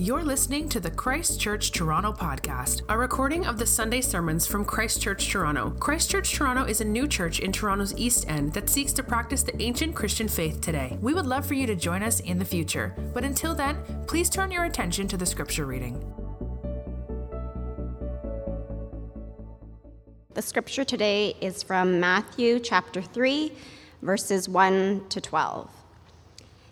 You're listening to the Christ Church Toronto podcast, a recording of the Sunday sermons from Christ Church Toronto. Christ Church Toronto is a new church in Toronto's East End that seeks to practice the ancient Christian faith today. We would love for you to join us in the future, but until then, please turn your attention to the scripture reading. The scripture today is from Matthew chapter 3, verses 1 to 12.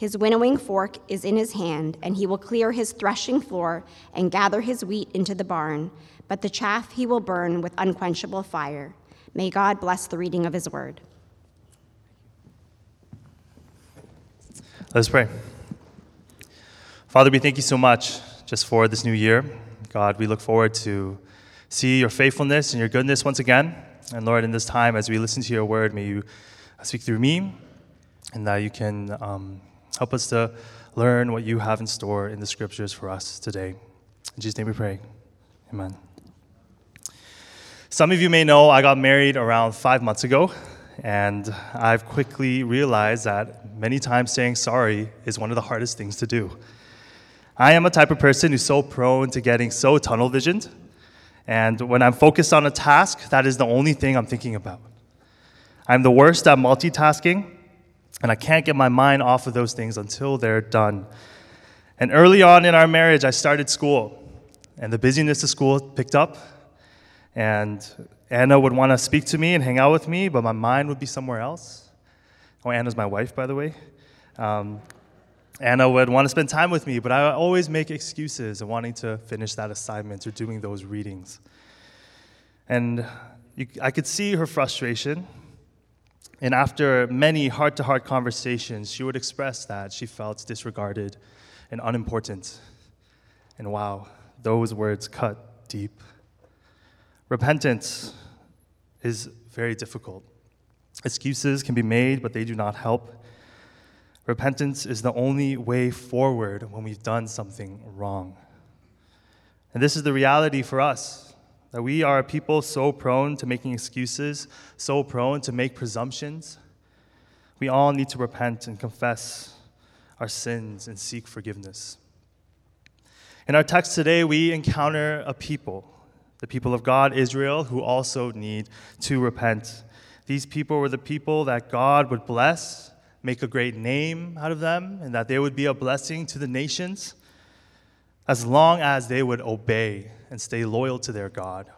His winnowing fork is in his hand, and he will clear his threshing floor and gather his wheat into the barn, but the chaff he will burn with unquenchable fire. May God bless the reading of his word. Let's pray. Father, we thank you so much just for this new year. God, we look forward to see your faithfulness and your goodness once again. And Lord, in this time, as we listen to your word, may you speak through me and that you can um, Help us to learn what you have in store in the scriptures for us today. In Jesus' name we pray. Amen. Some of you may know I got married around five months ago, and I've quickly realized that many times saying sorry is one of the hardest things to do. I am a type of person who's so prone to getting so tunnel visioned, and when I'm focused on a task, that is the only thing I'm thinking about. I'm the worst at multitasking, and I can't get my mind off of those things until they're done. And early on in our marriage, I started school, and the busyness of school picked up. And Anna would want to speak to me and hang out with me, but my mind would be somewhere else. Oh, Anna's my wife, by the way. Um, Anna would want to spend time with me, but I always make excuses of wanting to finish that assignment or doing those readings. And you, I could see her frustration and after many heart to heart conversations, she would express that she felt disregarded and unimportant. And wow, those words cut deep. Repentance is very difficult. Excuses can be made, but they do not help. Repentance is the only way forward when we've done something wrong. And this is the reality for us that we are a people so prone to making excuses, so prone to make presumptions. We all need to repent and confess our sins and seek forgiveness. In our text today, we encounter a people, the people of God, Israel, who also need to repent. These people were the people that God would bless, make a great name out of them, and that they would be a blessing to the nations as long as they would obey and stay loyal to their God.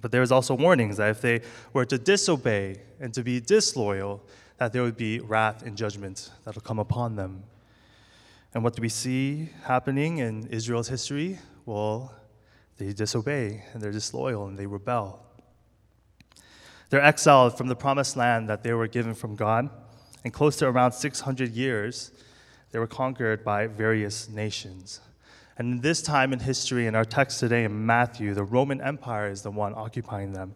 But there is also warnings that if they were to disobey and to be disloyal, that there would be wrath and judgment that will come upon them. And what do we see happening in Israel's history? Well, they disobey and they're disloyal and they rebel. They're exiled from the promised land that they were given from God, and close to around 600 years, they were conquered by various nations. And this time in history, in our text today in Matthew, the Roman Empire is the one occupying them.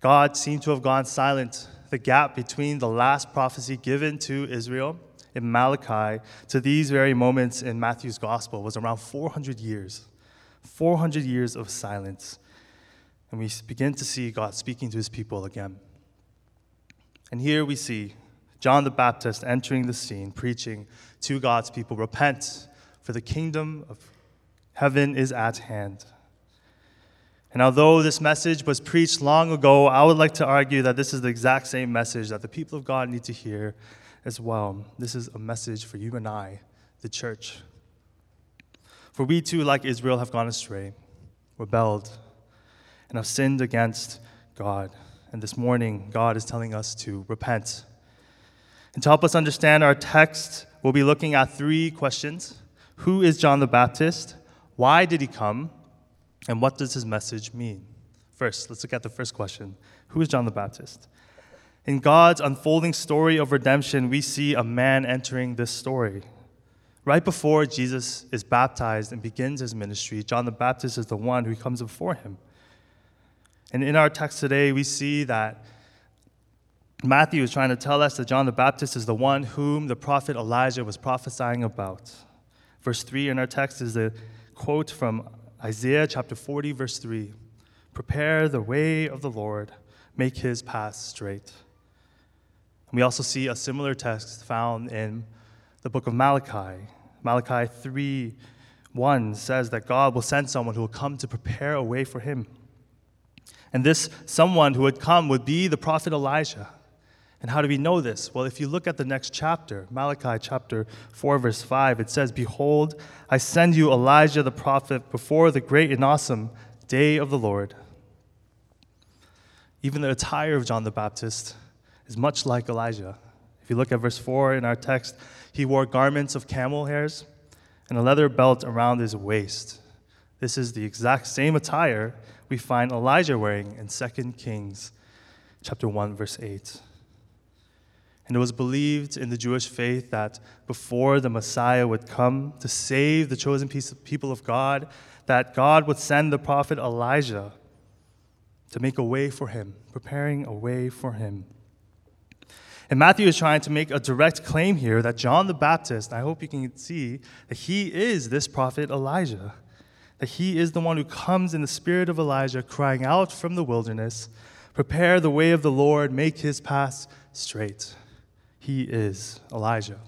God seemed to have gone silent. The gap between the last prophecy given to Israel in Malachi to these very moments in Matthew's gospel was around 400 years. 400 years of silence. And we begin to see God speaking to his people again. And here we see John the Baptist entering the scene, preaching to God's people Repent, for the kingdom of heaven is at hand. And although this message was preached long ago, I would like to argue that this is the exact same message that the people of God need to hear as well. This is a message for you and I, the church. For we too, like Israel, have gone astray, rebelled, and have sinned against God. And this morning, God is telling us to repent. And to help us understand our text, we'll be looking at three questions Who is John the Baptist? Why did he come? And what does his message mean? First, let's look at the first question Who is John the Baptist? In God's unfolding story of redemption, we see a man entering this story. Right before Jesus is baptized and begins his ministry, John the Baptist is the one who comes before him. And in our text today, we see that Matthew is trying to tell us that John the Baptist is the one whom the prophet Elijah was prophesying about. Verse 3 in our text is a quote from Isaiah chapter 40, verse 3 Prepare the way of the Lord, make his path straight. And we also see a similar text found in the book of Malachi. Malachi 3 1 says that God will send someone who will come to prepare a way for him. And this someone who would come would be the prophet Elijah. And how do we know this? Well, if you look at the next chapter, Malachi chapter 4, verse 5, it says, Behold, I send you Elijah the prophet before the great and awesome day of the Lord. Even the attire of John the Baptist is much like Elijah. If you look at verse 4 in our text, he wore garments of camel hairs and a leather belt around his waist. This is the exact same attire we find Elijah wearing in 2 Kings chapter 1 verse 8. And it was believed in the Jewish faith that before the Messiah would come to save the chosen people of God, that God would send the prophet Elijah to make a way for him, preparing a way for him. And Matthew is trying to make a direct claim here that John the Baptist, I hope you can see that he is this prophet Elijah, that he is the one who comes in the spirit of Elijah, crying out from the wilderness, Prepare the way of the Lord, make his path straight. He is Elijah.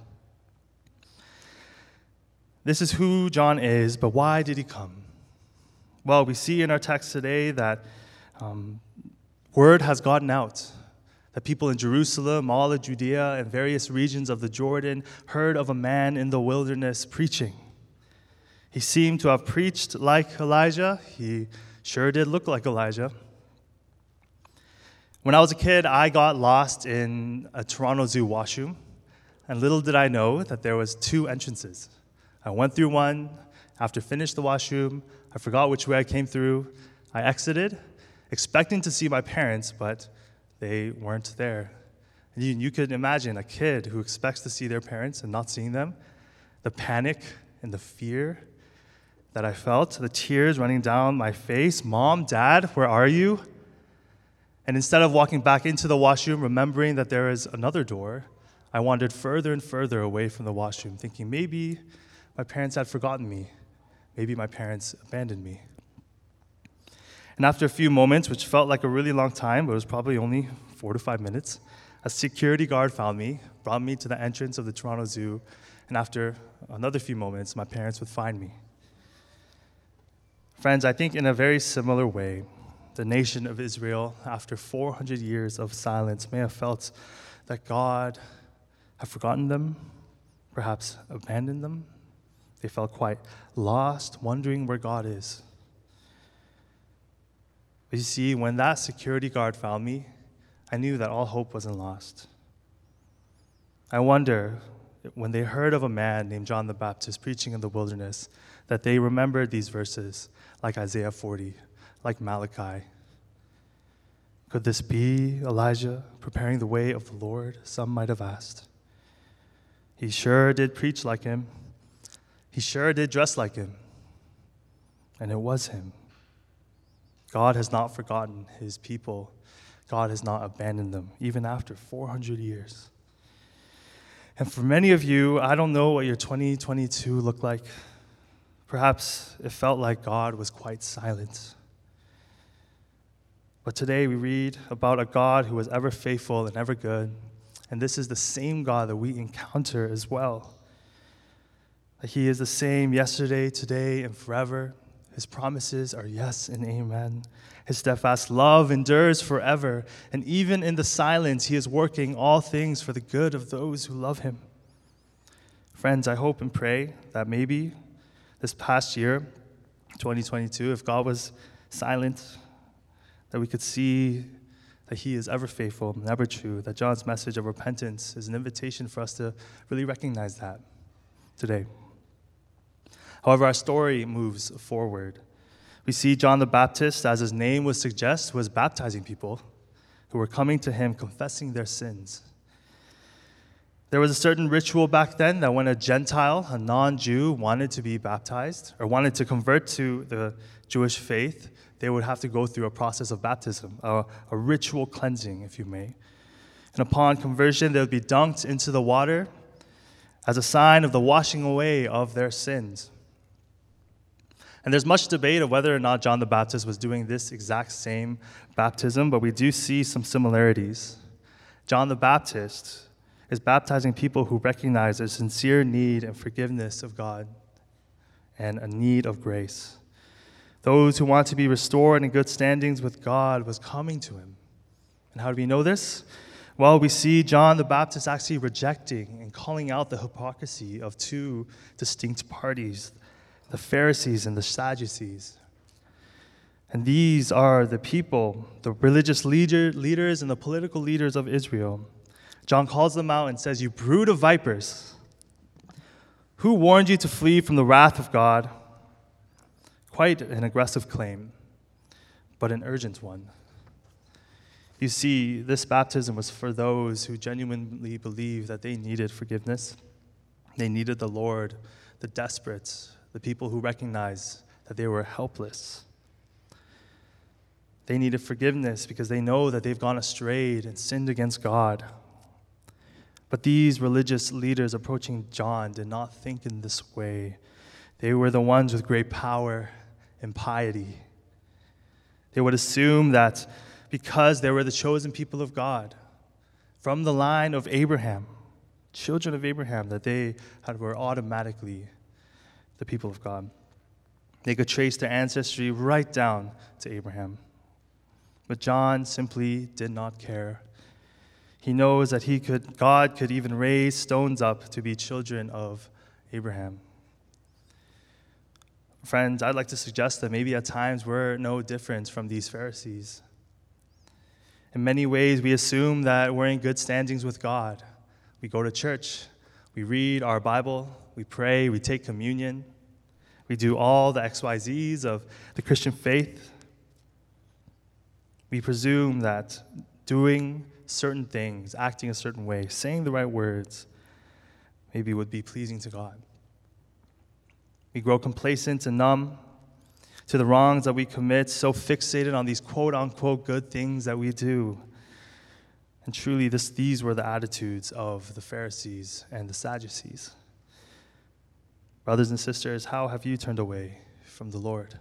This is who John is, but why did he come? Well, we see in our text today that um, word has gotten out. That people in Jerusalem, all of Judea, and various regions of the Jordan heard of a man in the wilderness preaching. He seemed to have preached like Elijah. He sure did look like Elijah. When I was a kid, I got lost in a Toronto Zoo washroom, and little did I know that there was two entrances. I went through one. After finished the washroom, I forgot which way I came through. I exited, expecting to see my parents, but they weren't there. And you, you could imagine a kid who expects to see their parents and not seeing them, the panic and the fear that I felt, the tears running down my face. Mom, Dad, where are you? And instead of walking back into the washroom, remembering that there is another door, I wandered further and further away from the washroom, thinking maybe my parents had forgotten me. Maybe my parents abandoned me. And after a few moments, which felt like a really long time, but it was probably only four to five minutes, a security guard found me, brought me to the entrance of the Toronto Zoo, and after another few moments, my parents would find me. Friends, I think in a very similar way, the nation of Israel, after 400 years of silence, may have felt that God had forgotten them, perhaps abandoned them. They felt quite lost, wondering where God is. But you see, when that security guard found me, I knew that all hope wasn't lost. I wonder, when they heard of a man named John the Baptist preaching in the wilderness, that they remembered these verses like Isaiah 40 like Malachi? Could this be Elijah preparing the way of the Lord? Some might have asked. He sure did preach like him. He sure did dress like him. And it was him. God has not forgotten his people. God has not abandoned them, even after 400 years. And for many of you, I don't know what your 2022 looked like. Perhaps it felt like God was quite silent. But today we read about a God who is ever faithful and ever good. And this is the same God that we encounter as well. He is the same yesterday, today, and forever. His promises are yes and amen. His steadfast love endures forever. And even in the silence, He is working all things for the good of those who love Him. Friends, I hope and pray that maybe this past year, 2022, if God was silent, that we could see that He is ever faithful and ever true, that John's message of repentance is an invitation for us to really recognize that today. However, our story moves forward. We see John the Baptist, as his name would suggest, was baptizing people who were coming to him confessing their sins. There was a certain ritual back then that when a Gentile, a non Jew, wanted to be baptized or wanted to convert to the Jewish faith, they would have to go through a process of baptism, a, a ritual cleansing, if you may. And upon conversion, they would be dunked into the water as a sign of the washing away of their sins. And there's much debate of whether or not John the Baptist was doing this exact same baptism, but we do see some similarities. John the Baptist is baptizing people who recognize a sincere need and forgiveness of God and a need of grace. Those who want to be restored in good standings with God was coming to him. And how do we know this? Well, we see John the Baptist actually rejecting and calling out the hypocrisy of two distinct parties the Pharisees and the Sadducees. And these are the people, the religious leader, leaders and the political leaders of Israel. John calls them out and says, You brood of vipers, who warned you to flee from the wrath of God? Quite an aggressive claim, but an urgent one. You see, this baptism was for those who genuinely believed that they needed forgiveness. They needed the Lord, the desperate, the people who recognize that they were helpless. They needed forgiveness because they know that they've gone astray and sinned against God. But these religious leaders approaching John did not think in this way. They were the ones with great power and piety. They would assume that because they were the chosen people of God, from the line of Abraham, children of Abraham, that they were automatically the people of God. They could trace their ancestry right down to Abraham. But John simply did not care. He knows that he could, God could even raise stones up to be children of Abraham. Friends, I'd like to suggest that maybe at times we're no different from these Pharisees. In many ways, we assume that we're in good standings with God. We go to church, we read our Bible, we pray, we take communion, we do all the XYZs of the Christian faith. We presume that doing certain things, acting a certain way, saying the right words, maybe would be pleasing to God. We grow complacent and numb to the wrongs that we commit, so fixated on these quote unquote good things that we do. And truly, this, these were the attitudes of the Pharisees and the Sadducees. Brothers and sisters, how have you turned away from the Lord?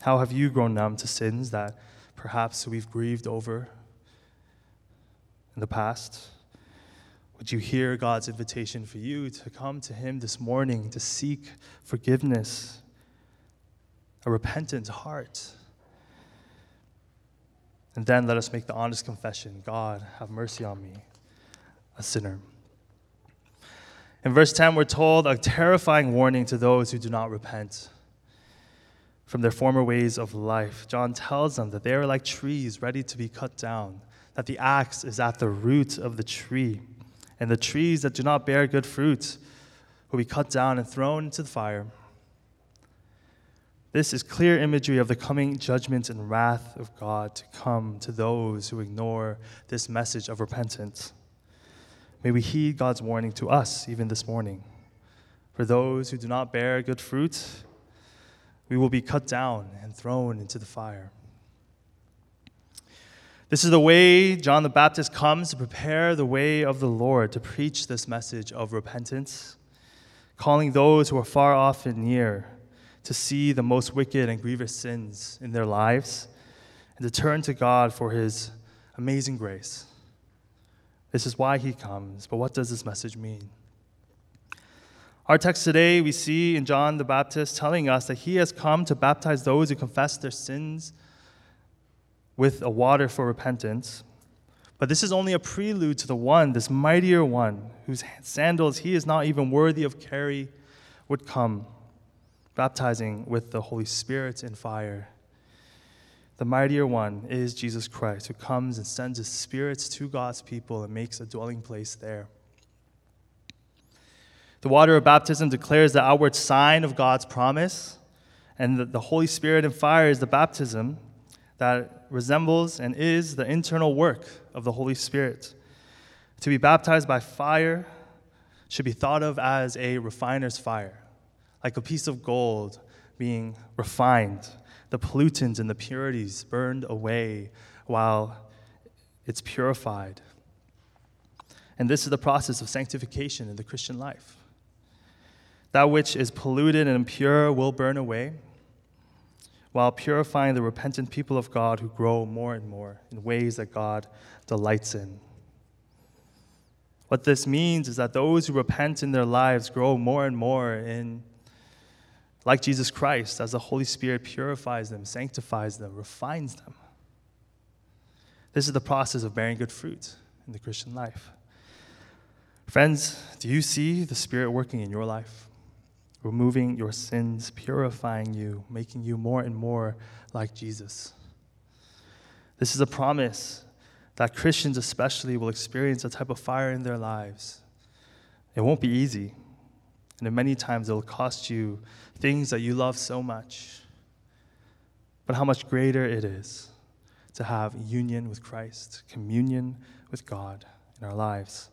How have you grown numb to sins that perhaps we've grieved over in the past? Would you hear God's invitation for you to come to Him this morning to seek forgiveness, a repentant heart? And then let us make the honest confession God, have mercy on me, a sinner. In verse 10, we're told a terrifying warning to those who do not repent from their former ways of life. John tells them that they are like trees ready to be cut down, that the axe is at the root of the tree, and the trees that do not bear good fruit will be cut down and thrown into the fire. This is clear imagery of the coming judgment and wrath of God to come to those who ignore this message of repentance. May we heed God's warning to us even this morning. For those who do not bear good fruit, we will be cut down and thrown into the fire. This is the way John the Baptist comes to prepare the way of the Lord, to preach this message of repentance, calling those who are far off and near to see the most wicked and grievous sins in their lives and to turn to God for his amazing grace. This is why he comes. But what does this message mean? Our text today, we see in John the Baptist telling us that he has come to baptize those who confess their sins with a water for repentance. But this is only a prelude to the one, this mightier one, whose sandals he is not even worthy of carry, would come, baptizing with the Holy Spirit and fire. The mightier one is Jesus Christ, who comes and sends his spirits to God's people and makes a dwelling place there. The water of baptism declares the outward sign of God's promise, and the, the Holy Spirit and fire is the baptism that resembles and is the internal work of the Holy Spirit. To be baptized by fire should be thought of as a refiner's fire, like a piece of gold being refined, the pollutants and the purities burned away while it's purified. And this is the process of sanctification in the Christian life. That which is polluted and impure will burn away, while purifying the repentant people of God who grow more and more in ways that God delights in. What this means is that those who repent in their lives grow more and more in like Jesus Christ as the Holy Spirit purifies them, sanctifies them, refines them. This is the process of bearing good fruit in the Christian life. Friends, do you see the Spirit working in your life? Removing your sins, purifying you, making you more and more like Jesus. This is a promise that Christians, especially, will experience a type of fire in their lives. It won't be easy, and many times it will cost you things that you love so much. But how much greater it is to have union with Christ, communion with God in our lives.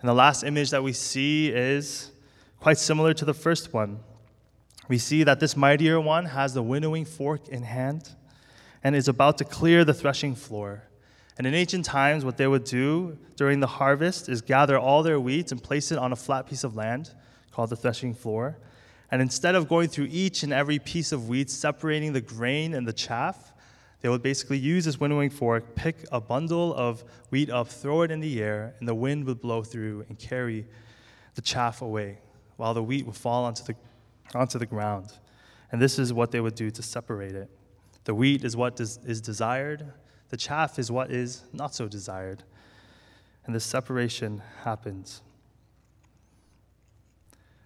And the last image that we see is quite similar to the first one. We see that this mightier one has the winnowing fork in hand and is about to clear the threshing floor. And in ancient times, what they would do during the harvest is gather all their wheat and place it on a flat piece of land called the threshing floor. And instead of going through each and every piece of wheat, separating the grain and the chaff, they would basically use this winnowing fork, pick a bundle of wheat up, throw it in the air, and the wind would blow through and carry the chaff away while the wheat would fall onto the, onto the ground. And this is what they would do to separate it. The wheat is what is, is desired, the chaff is what is not so desired. And this separation happens.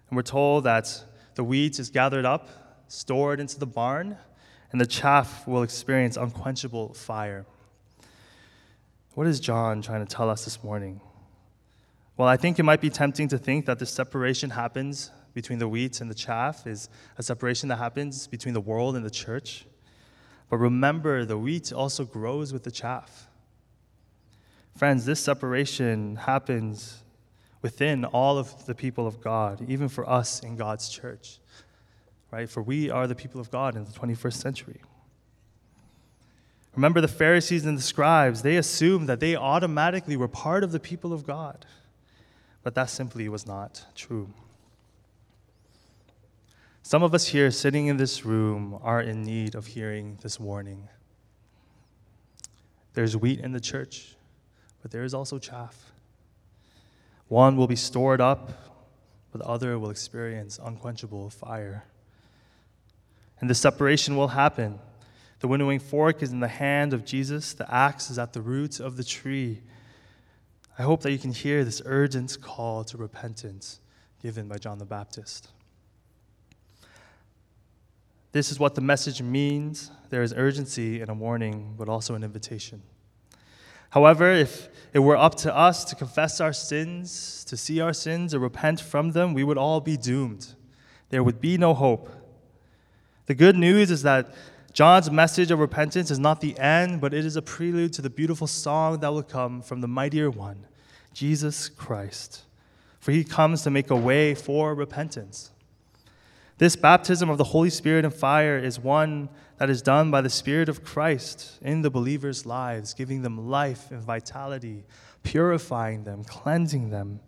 And we're told that the wheat is gathered up, stored into the barn, and the chaff will experience unquenchable fire. What is John trying to tell us this morning? Well, I think it might be tempting to think that the separation happens between the wheat and the chaff is a separation that happens between the world and the church. But remember, the wheat also grows with the chaff. Friends, this separation happens within all of the people of God, even for us in God's church, right? For we are the people of God in the 21st century. Remember, the Pharisees and the scribes, they assumed that they automatically were part of the people of God. But that simply was not true. Some of us here sitting in this room are in need of hearing this warning. There's wheat in the church, but there is also chaff. One will be stored up, but the other will experience unquenchable fire. And the separation will happen. The winnowing fork is in the hand of Jesus, the axe is at the root of the tree. I hope that you can hear this urgent call to repentance given by John the Baptist. This is what the message means. There is urgency and a warning, but also an invitation. However, if it were up to us to confess our sins, to see our sins, or repent from them, we would all be doomed. There would be no hope. The good news is that John's message of repentance is not the end, but it is a prelude to the beautiful song that will come from the mightier one, Jesus Christ. For he comes to make a way for repentance. This baptism of the Holy Spirit and fire is one that is done by the Spirit of Christ in the believers' lives, giving them life and vitality, purifying them, cleansing them,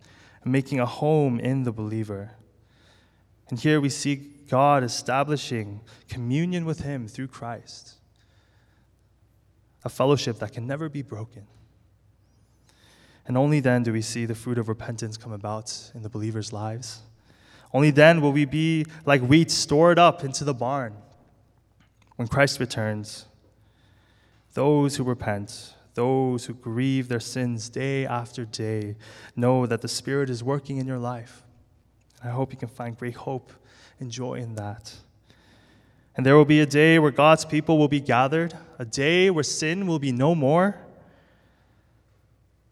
and making a home in the believer. And here we see God establishing communion with Him through Christ. a fellowship that can never be broken. And only then do we see the fruit of repentance come about in the believers' lives. Only then will we be like wheat stored up into the barn. When Christ returns, those who repent, those who grieve their sins day after day, know that the Spirit is working in your life. I hope you can find great hope and joy in that. And there will be a day where God's people will be gathered, a day where sin will be no more,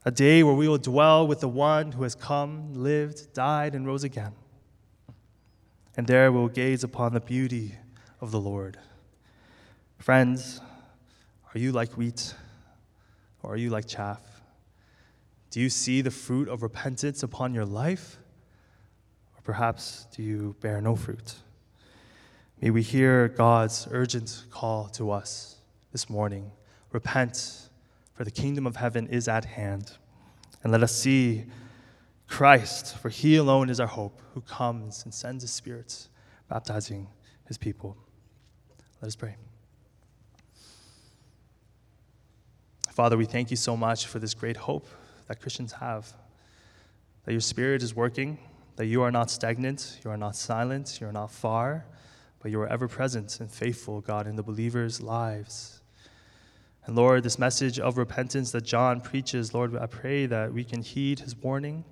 a day where we will dwell with the one who has come, lived, died, and rose again. And there we will gaze upon the beauty of the Lord. Friends, are you like wheat or are you like chaff? Do you see the fruit of repentance upon your life? Perhaps do you bear no fruit? May we hear God's urgent call to us this morning repent, for the kingdom of heaven is at hand. And let us see Christ, for he alone is our hope, who comes and sends his Spirit, baptizing his people. Let us pray. Father, we thank you so much for this great hope that Christians have that your Spirit is working, that you are not stagnant, you are not silent, you are not far, but you are ever present and faithful, God, in the believers' lives. And Lord, this message of repentance that John preaches, Lord, I pray that we can heed his warning.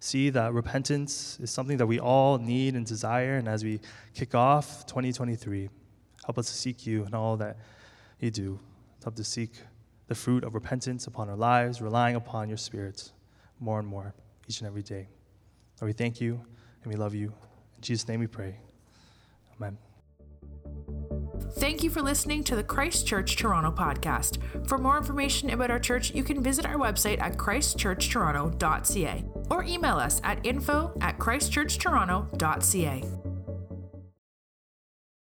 See that repentance is something that we all need and desire. And as we kick off 2023, help us to seek you in all that you do. Help to seek the fruit of repentance upon our lives, relying upon your Spirit more and more each and every day. Lord, we thank you and we love you. In Jesus' name we pray. Amen. Thank you for listening to the Christ Church Toronto podcast. For more information about our church, you can visit our website at christchurchtoronto.ca or email us at info at christchurchtoronto.ca.